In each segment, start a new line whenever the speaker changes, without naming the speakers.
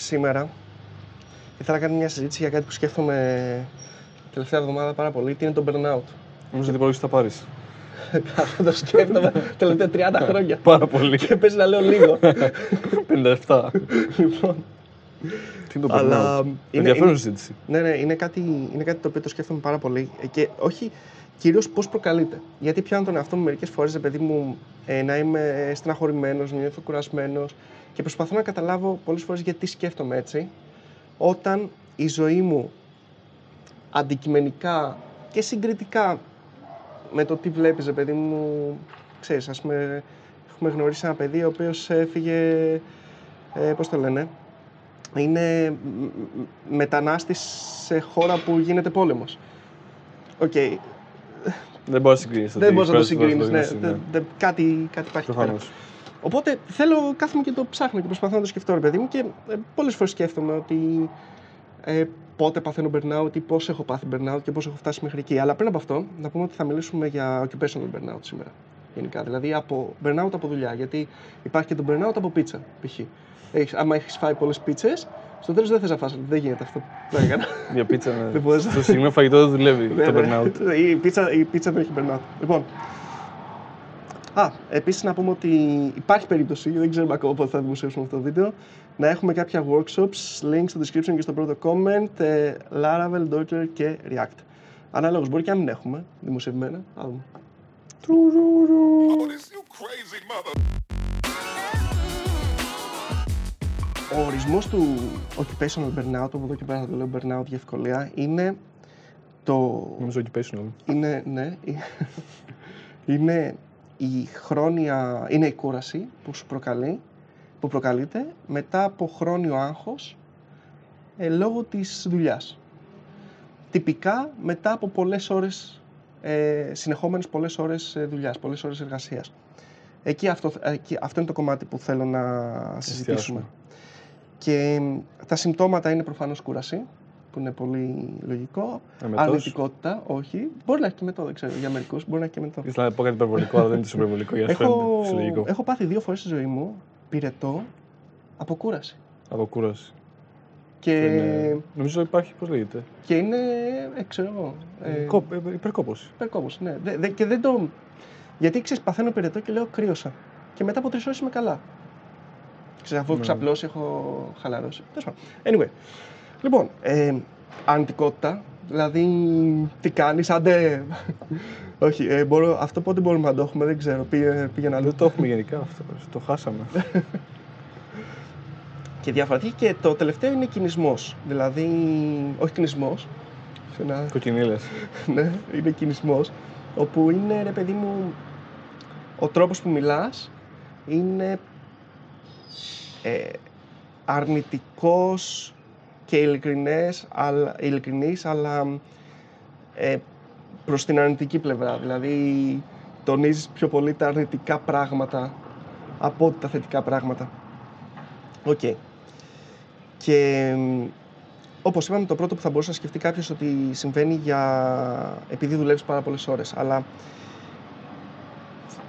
σήμερα ήθελα να κάνω μια συζήτηση για κάτι που σκέφτομαι τελευταία εβδομάδα πάρα πολύ. Τι είναι το burnout.
Νομίζω ότι πολύ θα πάρεις.
Αυτό το σκέφτομαι τα τελευταία 30 χρόνια.
Πάρα πολύ.
Και παίζει να λέω λίγο.
57.
λοιπόν,
Τι είναι το
Αλλά
burnout;
είναι-
Ενδιαφέρον
είναι-
συζήτηση.
ναι, ναι, είναι κάτι, είναι κάτι το οποίο το σκέφτομαι πάρα πολύ. Ε, Και όχι κυρίως πώς προκαλείται. Γιατί πιάνω τον εαυτό μου μερικές φορές, παιδί μου, ε, να είμαι στεναχωρημένος, να νιώθω κουρασμένος και προσπαθώ να καταλάβω πολλές φορές γιατί σκέφτομαι έτσι, όταν η ζωή μου αντικειμενικά και συγκριτικά με το τι βλέπεις, ρε παιδί μου, ξέρεις, ας πούμε, έχουμε γνωρίσει ένα παιδί ο οποίος έφυγε, ε, πώς το λένε, είναι μ- μ- μετανάστης σε χώρα που γίνεται πόλεμος. Οκ,
Δεν μπορείς να συγκρίνεις.
δεν μπορείς να το συγκρίνεις, ναι, δε- δε- κάτι, κάτι υπάρχει εκεί πέρα.
Προφανώς.
Οπότε θέλω, κάθομαι και το ψάχνω και προσπαθώ να το σκεφτώ, ρε παιδί μου, και ε, πολλές φορές σκέφτομαι ότι ε, πότε παθαίνω burnout ή πώς έχω πάθει burnout και πώς έχω φτάσει μέχρι εκεί. Αλλά πριν από αυτό, να πούμε ότι θα μιλήσουμε για occupational burnout σήμερα. Γενικά, δηλαδή από burnout από δουλειά. Γιατί υπάρχει και το burnout από πίτσα, π.χ. Έχεις, άμα έχεις φάει πολλές πίτσες, στο τέλος δεν θες να φας. Δεν γίνεται αυτό. Δεν έκανα.
Για πίτσα, ναι.
Δεν μπορείς να-
Στο συγκεκριμένο φαγητό δεν δουλεύει
Ναι,
το
ναι.
burnout.
Η πίτσα, η πίτσα δεν έχει burnout. Λοιπόν. Α, επίσης να πούμε ότι υπάρχει περίπτωση, δεν ξέρουμε ακόμα πότε θα δημοσιεύσουμε αυτό το βίντεο, να έχουμε κάποια workshops, link στο description και στο πρώτο comment, ε, Laravel, Docker και React. Ανάλογος, μπορεί και να μην έχουμε δημοσιευμένα, θα δούμε.
Oh, this you crazy mother.
Ο ορισμός του occupational burnout, από εδώ και πέρα θα το λέω burnout για ευκολία, είναι το
Νομίζω occupational.
είναι, ναι, είναι η χρόνια, είναι η κούραση που σου προκαλεί, που προκαλείται μετά από χρόνιο άγχος ε, λόγω της δουλειάς. Τυπικά μετά από πολλές ώρες, ε, συνεχόμενες πολλές ώρες ε, δουλειάς, πολλές ώρες εργασίας. Εκεί αυτό, εκεί, αυτό είναι το κομμάτι που θέλω να συζητήσουμε.
Εστιάσουμε.
Και μ, τα συμπτώματα είναι προφανώς κούραση, που είναι πολύ λογικό.
Εμετός.
Αρνητικότητα, όχι. Μπορεί να έχει και μετό, δεν ξέρω. Για μερικούς μπορεί να έχει και μετό.
Ήθελα να πω κάτι υπερβολικό, αλλά δεν είναι τόσο υπερβολικό για να σου φαίνεται
Έχω,
φυσιολογικό.
έχω πάθει δύο φορές στη ζωή μου πυρετό από κούραση.
Από κούραση.
Και,
Είναι- Νομίζω υπάρχει, πώς λέγεται;
και είναι, ε, ξέρω εγώ. Ε,
Κόπ- ε, Υπερκόπωση.
υπερκόπωση, ναι. Δε, δε- και δεν το. Γιατί ξέρεις, παθαίνω πυρετό και λέω κρύωσα. Και μετά από τρεις ώρες είμαι καλά. Ξέρεις, αφού έχω
Ναι.
ξαπλώσει, έχω χαλαρώσει. Τέλος πάντων. Anyway. Λοιπόν, ε, αρνητικότητα. Δηλαδή, τι κάνεις, άντε. Όχι, ε, μπορώ, αυτό πότε μπορούμε να το έχουμε, δεν ξέρω. Πήγε, πήγαινε αλλού.
Δεν το έχουμε γενικά αυτό. Το χάσαμε.
Και διαφορετική. Και το τελευταίο είναι κινησμός. Δηλαδή, όχι κινησμός.
Κοκκινίλες.
ναι, είναι κινησμός. Όπου είναι, ρε παιδί μου, ο τρόπος που μιλάς είναι ε, αρνητικός και ειλικρινές, αλλά, ειλικρινής, αλλά ε, προς την αρνητική πλευρά. Δηλαδή, τονίζεις πιο πολύ τα αρνητικά πράγματα από ότι τα θετικά πράγματα. Οκ. Και μ, όπως είπαμε, το πρώτο που θα μπορούσε να σκεφτεί κάποιος ότι συμβαίνει για... επειδή δουλεύεις πάρα πολλές ώρες. Αλλά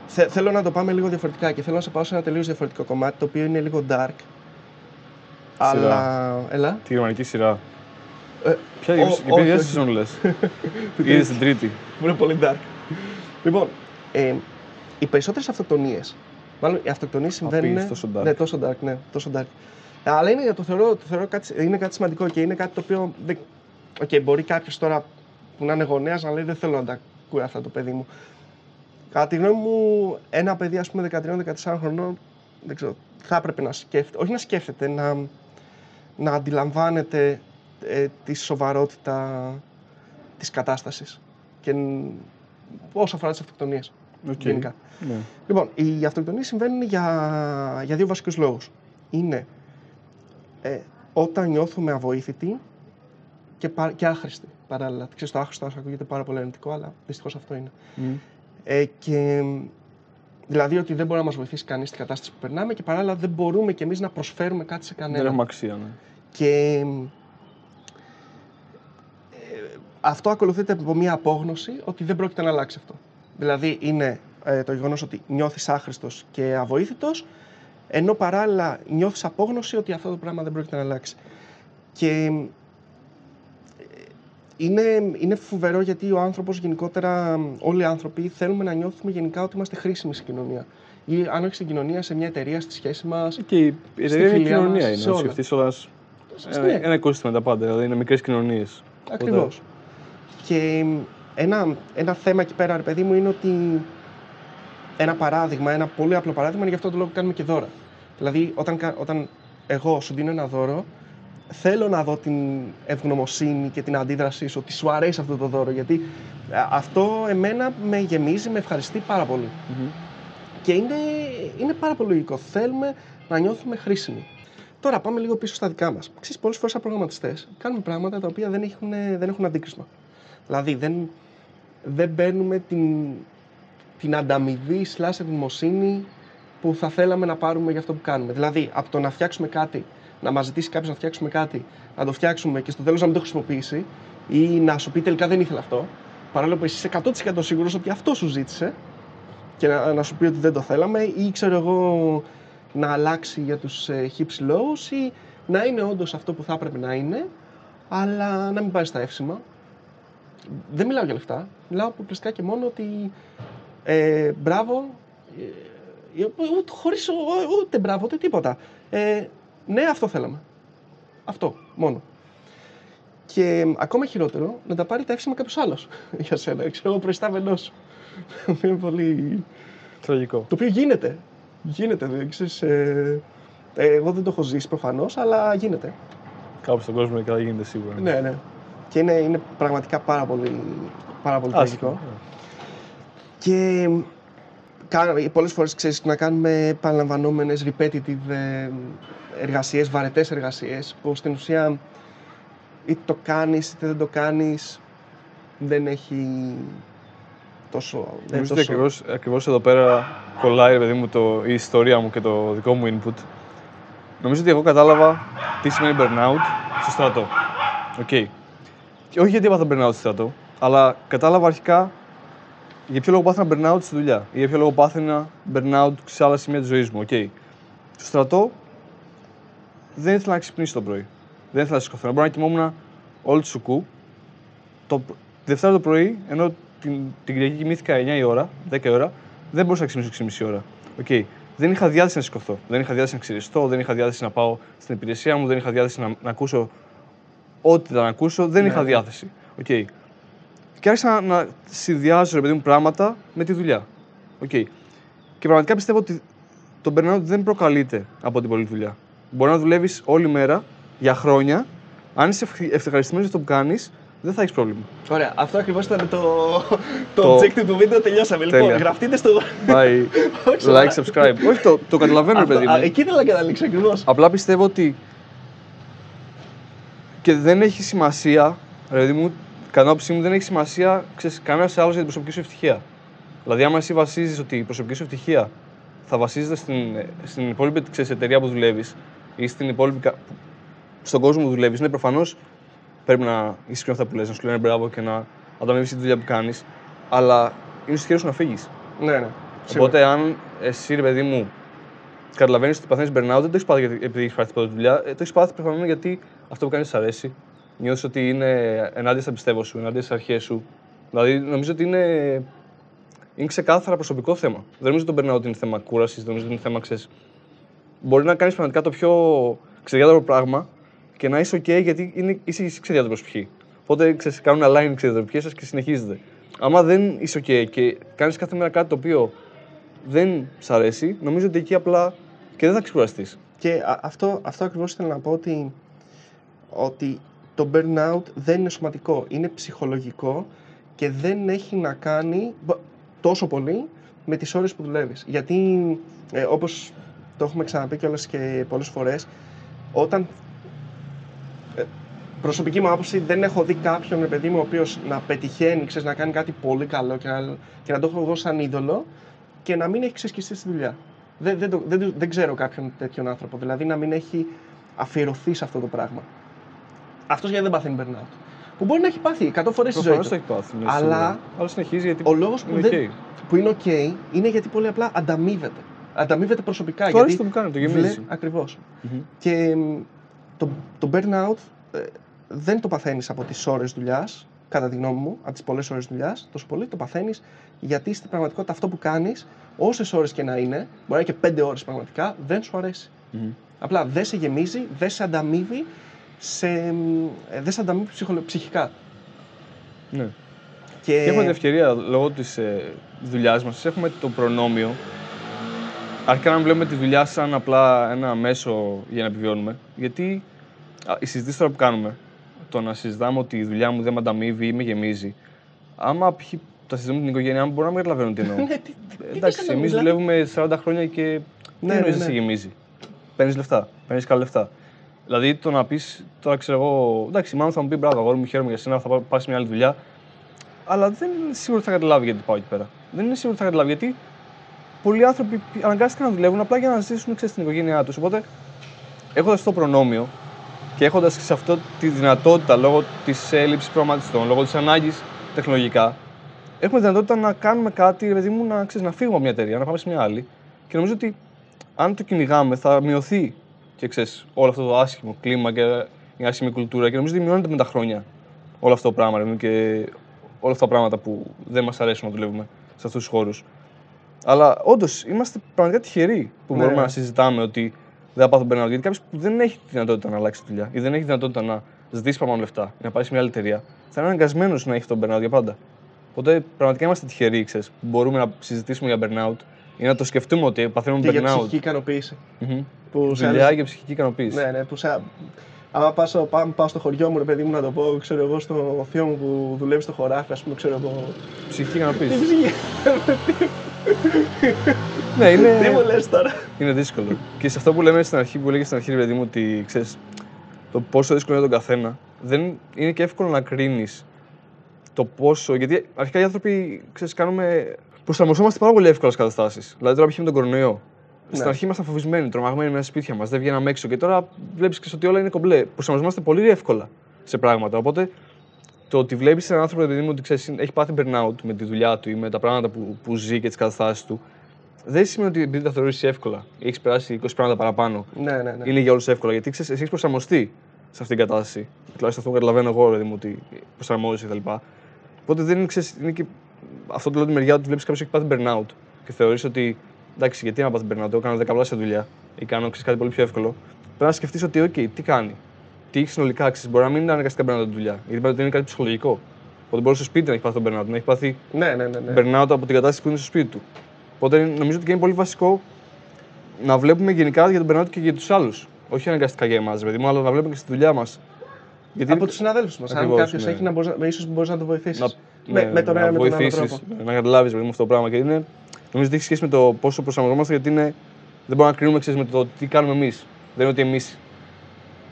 θε- θέλω να το πάμε λίγο διαφορετικά και θέλω να σε πάω σε ένα τελείως διαφορετικό κομμάτι το οποίο είναι λίγο dark. Αλλά. Έλα.
Τη γερμανική σειρά.
Ε,
Ποια
ο-
η
όχι,
ποια
όχι.
season λε. Είδες την τρίτη.
Που είναι πολύ dark. Λοιπόν, ε, οι περισσότερες αυτοκτονίες. Μάλλον οι αυτοκτονίες συμβαίνουν.
πεις, τόσο dark.
Ναι, τόσο dark, ναι, τόσο dark. Αλλά είναι, το θεωρώ, το θεωρώ κάτι, είναι κάτι σημαντικό και είναι κάτι το οποίο. Δεν... Οκ, μπορεί κάποιος τώρα που να είναι γονέας να λέει Δεν θέλω να τα ακούει αυτά το παιδί μου. Κατά τη γνώμη μου, ένα παιδί ας πούμε 13-14 χρονών δεν ξέρω, θα έπρεπε να σκέφτεται, όχι να σκέφτεται, να, να αντιλαμβάνεται ε, τη σοβαρότητα της κατάστασης και ν- όσο αφορά τις αυτοκτονίες
Οκ.
γενικά.
Ναι.
Λοιπόν, οι αυτοκτονίες συμβαίνουν για, για δύο βασικούς λόγους. Είναι ε, όταν νιώθουμε αβοήθητοι και, πα- και άχρηστοι παράλληλα. Ξέρεις, το άχρηστο όσο ακούγεται πάρα πολύ αρνητικό, αλλά δυστυχώς αυτό είναι.
Μμ.
Ε, και δηλαδή ότι δεν μπορεί να μας βοηθήσει κανείς στην κατάσταση που περνάμε και παράλληλα δεν μπορούμε κι εμείς να προσφέρουμε κάτι σε
Δεν
κανέναν.
έχουμε αξία, ναι.
Και ε, αυτό ακολουθείται από μια απόγνωση ότι δεν πρόκειται να αλλάξει αυτό. Δηλαδή είναι ε, το γεγονός ότι νιώθεις άχρηστος και αβοήθητος ενώ παράλληλα νιώθεις απόγνωση ότι αυτό το πράγμα δεν πρόκειται να αλλάξει. Και ε, είναι, είναι φοβερό γιατί ο άνθρωπος γενικότερα, όλοι οι άνθρωποι θέλουμε να νιώθουμε γενικά ότι είμαστε χρήσιμοι στην κοινωνία. Ή αν όχι στην κοινωνία, σε μια εταιρεία, στη σχέση μας.
Και η εταιρεία είναι
φιλία
κοινωνία.
μας,
Είναι
σε
να
όλα.
σκεφτείς όλα.
Σωστή,
Ένα,
ναι.
ένα οικόσυστημα τα πάντα. Δηλαδή είναι μικρές κοινωνίες.
Ακριβώς. Και ένα, ένα θέμα εκεί πέρα, ρε παιδί μου, είναι ότι ένα παράδειγμα, ένα πολύ απλό παράδειγμα είναι γι' αυτό το λόγο που κάνουμε και δώρα. Δηλαδή, όταν, κα- όταν εγώ σου δίνω ένα δώρο, θέλω να δω την ευγνωμοσύνη και την αντίδρασή σου, ότι σου αρέσει αυτό το δώρο. Γιατί α, αυτό εμένα με γεμίζει, με ευχαριστεί πάρα πολύ. Και είναι, είναι πάρα πολύ λογικό. Θέλουμε να νιώθουμε χρήσιμοι. Τώρα πάμε λίγο πίσω στα δικά μας. Ξέρεις, πολλές φορές σαν προγραμματιστές κάνουμε πράγματα τα οποία δεν έχουν, δεν έχουν αντίκρισμα. Δηλαδή δεν, δεν παίρνουμε την, την ανταμοιβή slash ευγνωμοσύνη που θα θέλαμε να πάρουμε για αυτό που κάνουμε. Δηλαδή, από το να φτιάξουμε κάτι, να μας ζητήσει κάποιος να φτιάξουμε κάτι, να το φτιάξουμε και στο τέλος να μην το χρησιμοποιήσει ή να σου πει τελικά δεν ήθελα αυτό, παρόλο που εσύ είσαι 100% σίγουρος ότι αυτό σου ζήτησε και να, να σου πει ότι δεν το θέλαμε ή ξέρω εγώ να αλλάξει για τους ε, hips lows ή να είναι όντως αυτό που θα έπρεπε να είναι αλλά να μην πάει στα εύσημα. Δεν μιλάω για λεφτά, μιλάω αποκλειστικά και μόνο ότι ε, μπράβο, ε, ε, ούτε, χωρίς ο- ο- ούτε μπράβο, ούτε τίποτα. Ε, ναι, αυτό θέλαμε. Αυτό, μόνο. Και ε, ακόμα χειρότερο, να τα πάρει τα εύσημα κάποιος άλλος για σένα. Ξέρω εγώ προϊστάμενός σου. είναι πολύ.
Τραγικό.
Το οποίο γίνεται. Γίνεται, δεν ξέρεις, ε, ε, εγώ δεν το έχω ζήσει προφανώς, αλλά γίνεται.
Κάπου στον κόσμο και θα γίνεται σίγουρα.
Ναι, ναι. Και είναι, είναι πραγματικά πάρα πολύ, πάρα πολύ
Άσχημο.
τραγικό. Και κα- πολλές φορές ξέρεις να κάνουμε επαναλαμβανόμενες repetitive ε, εργασίες, βαρετές εργασίες που στην ουσία είτε το κάνεις είτε δεν το κάνεις δεν έχει τόσο... δεν
Νομίζω
είναι
ότι
τόσο-
ακριβώς, ακριβώς εδώ πέρα κολλάει ρε παιδί μου το, η ιστορία μου και το δικό μου input. Νομίζω ότι εγώ κατάλαβα τι σημαίνει burnout στο στρατό. Οκ. Και όχι γιατί έπαθα burnout στο στρατό, αλλά κατάλαβα αρχικά για ποιο λόγο πάθαινα burnout στη δουλειά ή για ποιο λόγο πάθαινα burnout σε άλλα σημεία της ζωής μου. Οκ. Στο στρατό δεν ήθελα να ξυπνήσω το πρωί. Δεν ήθελα να σηκωθώ. Να μπορώ να κοιμόμουν όλο το σουκού. Το, τη Δευτέρα το πρωί, ενώ την, την Κυριακή κοιμήθηκα 9 η ώρα, 10 η ώρα, δεν μπορούσα να ξυπνήσω 6,5 ώρα. Οκ. Δεν είχα διάθεση να σηκωθώ. Δεν είχα διάθεση να ξυριστώ, δεν είχα διάθεση να πάω στην υπηρεσία μου, δεν είχα διάθεση να, να ακούσω ό,τι ήταν να ακούσω, δεν
Ναι,
είχα
ναι.
διάθεση. Οκ. Και άρχισα να, να συνδυάζω ρε παιδί μου πράγματα με τη δουλειά. Οκ. Και πραγματικά πιστεύω ότι το burnout δεν προκαλείται από την πολλή δουλειά. Μπορεί να δουλεύεις όλη μέρα για χρόνια. Αν είσαι ευχαριστημένο για αυτό που κάνεις, δεν θα έχεις πρόβλημα.
Ωραία, αυτό ακριβώς ήταν το, το,
Το-
objective του βίντεο, τελειώσαμε. Λοιπόν,
Τέλεια.
γραφτείτε στο...
Bye.
Όχι,
like,
σοβαρά.
subscribe. Όχι, το, το καταλαβαίνω, ρε
Αυτό-
παιδί
α,
μου.
Εκεί ήθελα να καταλήξω ακριβώς.
Απλά πιστεύω ότι και δεν έχει σημασία, ρε παιδί μου, κατά την άποψή μου δεν έχει σημασία κανένας άλλος για την προσωπική σου ευτυχία. Δηλαδή, άμα εσύ βασίζεις ότι η προσωπική σου ευτυχία θα βασίζεται στην, στην υπόλοιπη ξέρεις, εταιρεία που δουλεύεις ή στην υπόλοιπη, κα- στον κόσμο που δουλεύεις, ναι, προφανώς πρέπει να είσαι πιο αυτά που λες, να σου λένε μπράβο και να ανταμείβει τη δουλειά που κάνεις. Αλλά είναι στο χέρι σου να φύγεις.
Ναι, ναι.
Οπότε, αν εσύ, ρε παιδί μου, καταλαβαίνεις ότι παθαίνεις burnout, δεν το έχεις πάθει γιατί- επειδή έχεις πάθει πρώτη δουλειά. ε, Το έχεις πάθει προφανώς γιατί αυτό που κάνεις σου αρέσει. Νιώθεις ότι είναι ενάντια στα πιστεύω σου, ενάντια στις αρχές σου. Δηλαδή, νομίζω ότι είναι, είναι ξεκάθαρα προσωπικό θέμα. Δεν νομίζω ότι το burnout είναι θέμα κούρασης, δεν νομίζω ότι είναι θέμα ξέρεις. Μπορεί να κάνεις πραγματικά το πιο ξεδιάδρομο πράγμα και να είσαι OK γιατί είναι, είσαι εσύ ξεδιάδρομο π.χ. Οπότε ξέρεις, κάνουν align οι ξεδιαδρομικέ σας και συνεχίζετε. Άμα δεν είσαι OK και κάνεις κάθε μέρα κάτι το οποίο δεν σ' αρέσει, νομίζω ότι εκεί απλά και δεν θα ξεκουραστείς.
Και α- αυτό, αυτό ακριβώς ήθελα να πω ότι, ότι το burnout δεν είναι σωματικό, είναι ψυχολογικό και δεν έχει να κάνει μπ- τόσο πολύ με τις ώρες που δουλεύεις. Γιατί, ε, όπως το έχουμε ξαναπεί κιόλας και πολλές φορές, όταν ε, προσωπική μου άποψη δεν έχω δει κάποιον ρε παιδί μου ο οποίος να πετυχαίνει, ξέρεις, να κάνει κάτι πολύ καλό και να, και να το έχω εγώ σαν είδωλο και να μην έχει ξεσκιστεί στη δουλειά. Δεν, δεν, το- δεν, το- δεν ξέρω κάποιον τέτοιον άνθρωπο. Δηλαδή να μην έχει αφιερωθεί σε αυτό το πράγμα. Αυτός γιατί δεν παθαίνει burnout; Που μπορεί να έχει πάθει 100 φορές στη ζωή
Προφανώς
του.
το έχει πάθει. ναι,
Αλλά
σίγουρα. Αλλά συνεχίζει γιατί.
Ο λόγος που,
είναι
δεν,
ok.
που είναι OK είναι γιατί πολύ απλά ανταμείβεται. ανταμείβεται προσωπικά.
Του αρέσει το που κάνει, το γεμίζει.
Ακριβώς.
Μμμ.
Και μ, το, το burnout ε, δεν το παθαίνεις από τις ώρες δουλειάς, κατά τη γνώμη μου, από τις πολλές ώρες δουλειάς. Τόσο πολύ το παθαίνεις γιατί στην πραγματικότητα αυτό που κάνεις, όσες ώρες και να είναι, μπορεί να είναι και πέντε ώρες πραγματικά, δεν σου αρέσει.
Μμμ.
Απλά δεν σε γεμίζει, δεν σε ανταμείβει, σε, μ, ε, δεν σε ανταμείβει ψυχολο- ψυχικά.
Ναι.
Και,
Και έχουμε την ευκαιρία λόγω της ε, δουλειάς μας, έχουμε το προνόμιο. Αρχικά να βλέπουμε τη δουλειά σαν απλά ένα μέσο για να επιβιώνουμε. Γιατί α, οι συζητήσεις τώρα που κάνουμε, το να συζητάμε ότι η δουλειά μου δεν με ανταμείβει ή με γεμίζει, άμα π.χ. τα συζητούμε με την οικογένειά μου, μπορεί να μην καταλαβαίνουν τι εννοώ.
Ναι, τι- τι- τι
Εντάξει,
θες να
εμείς
δηλαδή;
δουλεύουμε 40 χρόνια και
Ναι,
τι
ναι,
εννοείς
ναι.
σε γεμίζει; Παίρνεις λεφτά, παίρνεις καλά λεφτά. Δηλαδή το να πεις τώρα ξέρω εγώ, εντάξει, μάλλον θα μου πει μπράβο, αγόρι μου, χαίρομαι για σένα, θα πας σε μια άλλη δουλειά. Αλλά δεν είναι σίγουρο ότι θα καταλάβει γιατί πάω εκεί πέρα. Δεν είναι σίγουρο ότι θα καταλάβει γιατί πολλοί άνθρωποι αναγκάστηκαν να δουλεύουν απλά για να ζήσουν ξέρεις, την οικογένειά τους. Οπότε έχοντας αυτό το προνόμιο και έχοντας σε αυτό τη δυνατότητα λόγω της έλλειψης προγραμματιστών, λόγω της ανάγκης τεχνολογικά, έχουμε δυνατότητα να κάνουμε κάτι, ρε παιδί μου, να, ξέρεις, να φύγουμε από μια εταιρεία, να πάμε σε μια άλλη. Και νομίζω ότι αν το κυνηγάμε, θα μειωθεί και ξέρεις, όλο αυτό το άσχημο κλίμα και η άσχημη κουλτούρα. Και νομίζω ότι μειώνεται με τα χρόνια όλο αυτό το πράγμα ρε, παιδί μου, και όλα αυτά τα πράγματα που δεν μας αρέσουν να δουλεύουμε σε αυτούς τους χώρους. Αλλά όντως είμαστε πραγματικά τυχεροί που
Ναι.
μπορούμε να συζητάμε ότι δεν θα πάθω burnout. Γιατί κάποιος που δεν έχει τη δυνατότητα να αλλάξει τη δουλειά ή δεν έχει τη δυνατότητα να ζητήσει παραπάνω λεφτά ή να πάει σε μια άλλη εταιρεία, θα είναι αναγκασμένος να έχει το burnout για πάντα. Οπότε πραγματικά είμαστε τυχεροί, ξέρεις, που μπορούμε να συζητήσουμε για burnout ή να το σκεφτούμε ότι παθαίνουμε
και για
burnout.
ψυχική ικανοποίηση.
Μμμ.
Που σε
Δουλειά
άλλες-
και ψυχική ικανοποίηση.
Ναι, ναι, που σε... Άμα πάω, στο- πάω, πάω στο χωριό μου, ρε παιδί μου, να το πω, ξέρω εγώ, στο θείο μου που δουλεύει στο χωράφι, ας πούμε, ξέρω εγώ.
Ψυχική
Τι
ικανοποίηση.
Ψυχή,
ναι, είναι,
τι μου λες τώρα;
είναι δύσκολο. και σε αυτό που λέμε στην αρχή, που λέγε στην αρχή, ρε παιδί μου, ότι ξέρεις το πόσο δύσκολο είναι για τον καθένα, δεν είναι και εύκολο να κρίνεις το πόσο. Γιατί αρχικά οι άνθρωποι, ξέρεις, κάνουμε. Προσαρμοζόμαστε πάρα πολύ εύκολα στις καταστάσεις. Δηλαδή, τώρα π.χ. με τον κορονοϊό. Στην
Ναι.
αρχή ήμασταν φοβισμένοι, τρομαγμένοι μέσα στα σπίτια μας, δεν βγαίναμε έξω. Και τώρα βλέπεις ότι όλα είναι κομπλέ. Προσαρμοζόμαστε πολύ εύκολα σε πράγματα. Οπότε το ότι βλέπεις έναν άνθρωπο, επειδή μου ότι ξέρεις, έχει πάθει burnout με τη δουλειά του ή με τα πράγματα που, που ζει και τις καταστάσεις του, δεν σημαίνει ότι επειδή τα θεωρείς εύκολα ή έχεις περάσει 20 πράγματα παραπάνω,
Ναι, ναι, ναι.
είναι για όλους εύκολα. Γιατί ξέρεις, εσύ έχεις προσαρμοστεί σε αυτήν την κατάσταση. Τουλάχιστον αυτό που καταλαβαίνω εγώ, δηλαδή μου, ότι προσαρμόζεσαι κτλ. Οπότε δεν είναι, ξέρεις, είναι και αυτό το λέω τη μεριά ότι βλέπεις κάποιος έχει πάθει burnout και θεωρείς ότι εντάξει, γιατί να πάθει burnout, εγώ κάνω δεκαπλάσια δουλειά ή κάνω ξέρεις, κάτι πολύ πιο εύκολο. Πρέπει να σκεφτείς ότι, OK, τι κάνει. Τι έχεις συνολικά, ξέρεις, μπορεί να μην είναι αναγκαστικά burnout τη δουλειά. Γιατί μπορεί να είναι κάτι ψυχολογικό. Οπότε μπορεί στο σπίτι να έχει πάθει το burnout, να έχει πάθει
Ναι, ναι, ναι. ναι.
burnout από την κατάσταση που είναι στο σπίτι του. Οπότε νομίζω ότι και είναι πολύ βασικό να βλέπουμε γενικά για τον burnout και για τους άλλους. Όχι αναγκαστικά για εμάς, παιδί μου, αλλά να βλέπουμε και στη δουλειά μας. Γιατί
Από τους συναδέλφους μας. Αν
Ακριβώς,
κάποιος
ναι.
έχει, να μπορείς, να- ίσως μπορείς να το βοηθήσεις.
να,
με,
ναι,
με τον
να
ένα με τον άλλο
βοηθήσεις,
τρόπο.
Να καταλάβεις με αυτό το πράγμα. Και είναι, νομίζω ότι έχει σχέση με το πόσο προσαρμοζόμαστε, γιατί είναι, δεν μπορούμε να κρίνουμε ξέρεις, με το τι κάνουμε εμείς. Δεν είναι ότι εμείς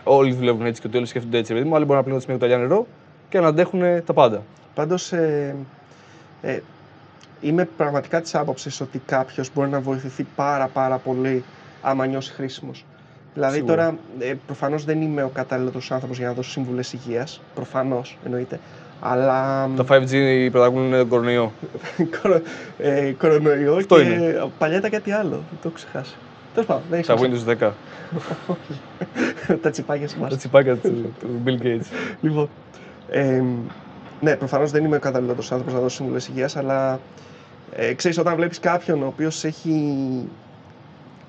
όλοι δουλεύουν έτσι και ότι όλοι σκέφτονται έτσι. Παιδί μου, άλλοι μπορούν να πλύνουν μια κουταλιά νερό και να αντέχουν τα πάντα.
Πάντως, ε, ε, είμαι πραγματικά της άποψης ότι κάποιος μπορεί να βοηθηθεί πάρα πάρα πολύ άμα νιώσει χρήσιμος. Δηλαδή
Σίγουρα.
τώρα, ε, προφανώς δεν είμαι ο κατάλληλος άνθρωπος για να δώσω σύμβουλες υγείας. Προφανώς εννοείται. Αλλά.
Τα 5G πρωτάκουν τον κορονοϊό.
κορο- ε, κορονοϊό
Αυτό
και
είναι.
παλιά ήταν κάτι άλλο. Το έχω ξεχάσει. Τέλος πάντων, δεν έχει
Στα
σημασία.
Windows 10.
Τα τσιπάκια σου
Τα τσιπάκια του, του Bill Gates.
Λοιπόν, ε, ναι, προφανώς δεν είμαι ο καταλληλότερο άνθρωπος να δώσω συμβουλέ υγείας, αλλά ε, ξέρεις, όταν βλέπεις κάποιον ο οποίος έχει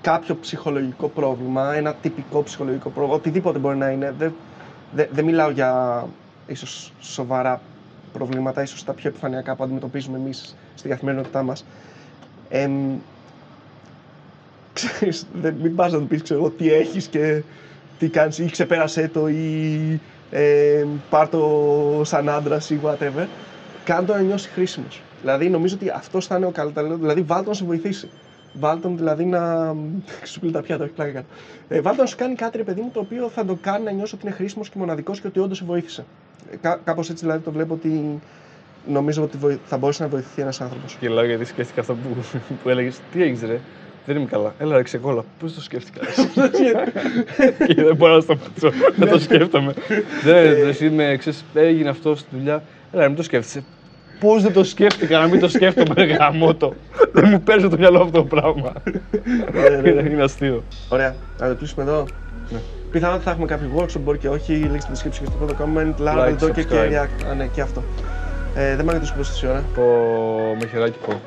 κάποιο ψυχολογικό πρόβλημα, ένα τυπικό ψυχολογικό πρόβλημα, οτιδήποτε μπορεί να είναι. Δεν δεν- δεν μιλάω για ίσως σοβαρά προβλήματα, ίσως τα πιο επιφανειακά που αντιμετωπίζουμε εμείς στην καθημερινότητά μας. Ε, ξέρεις, δεν, μην πας να του πεις ξέρω, εγώ, τι έχεις και τι κάνεις ή ξεπέρασέ το ή ε, πάρ το σαν άντρα ή whatever. Κάνε το να νιώσει χρήσιμος. Δηλαδή νομίζω ότι αυτός θα είναι ο καλύτερος. Δηλαδή βάλ τον να σε βοηθήσει. Βάλ τον δηλαδή να. Σου πει τα πιάτα, όχι πλάκα κάνω. Ε, βάλ τον να σου κάνει κάτι ρε παιδί μου το οποίο θα το κάνει να νιώσει ότι είναι χρήσιμος και μοναδικός και ότι όντως σε βοήθησε. Ε, Κά, Κάπως έτσι δηλαδή το βλέπω ότι νομίζω ότι βοη- θα μπορούσε να βοηθηθεί ένας άνθρωπος.
Γελάω γιατί σκέφτηκα αυτό που, που έλεγες. Τι έχεις, ρε; Δεν είμαι καλά. Έλα, ρε, ξεκόλα. Πώς το σκέφτηκα. και δεν μπορώ να σταματήσω να το σκέφτομαι. δεν είναι, εσύ με ξέρεις, έγινε αυτό στη δουλειά. Έλα, ρε, μην το σκέφτεσαι. Πώς δεν το σκέφτηκα να μην το σκέφτομαι, ρε γαμότο. Δεν μου παίζει το μυαλό αυτό το πράγμα. Είναι είναι αστείο.
Ωραία, να το κλείσουμε εδώ.
Ναι.
Πιθανότατα θα έχουμε κάποιο workshop, μπορεί και όχι. Link στην description και στο πρώτο comment. Λάρα,
Like,
Βελντόκε και
subscribe.
React. Α, ναι, και αυτό. Ε, δεν μ' αρέσει τόσο η ώρα.
Το μεχεράκι πω.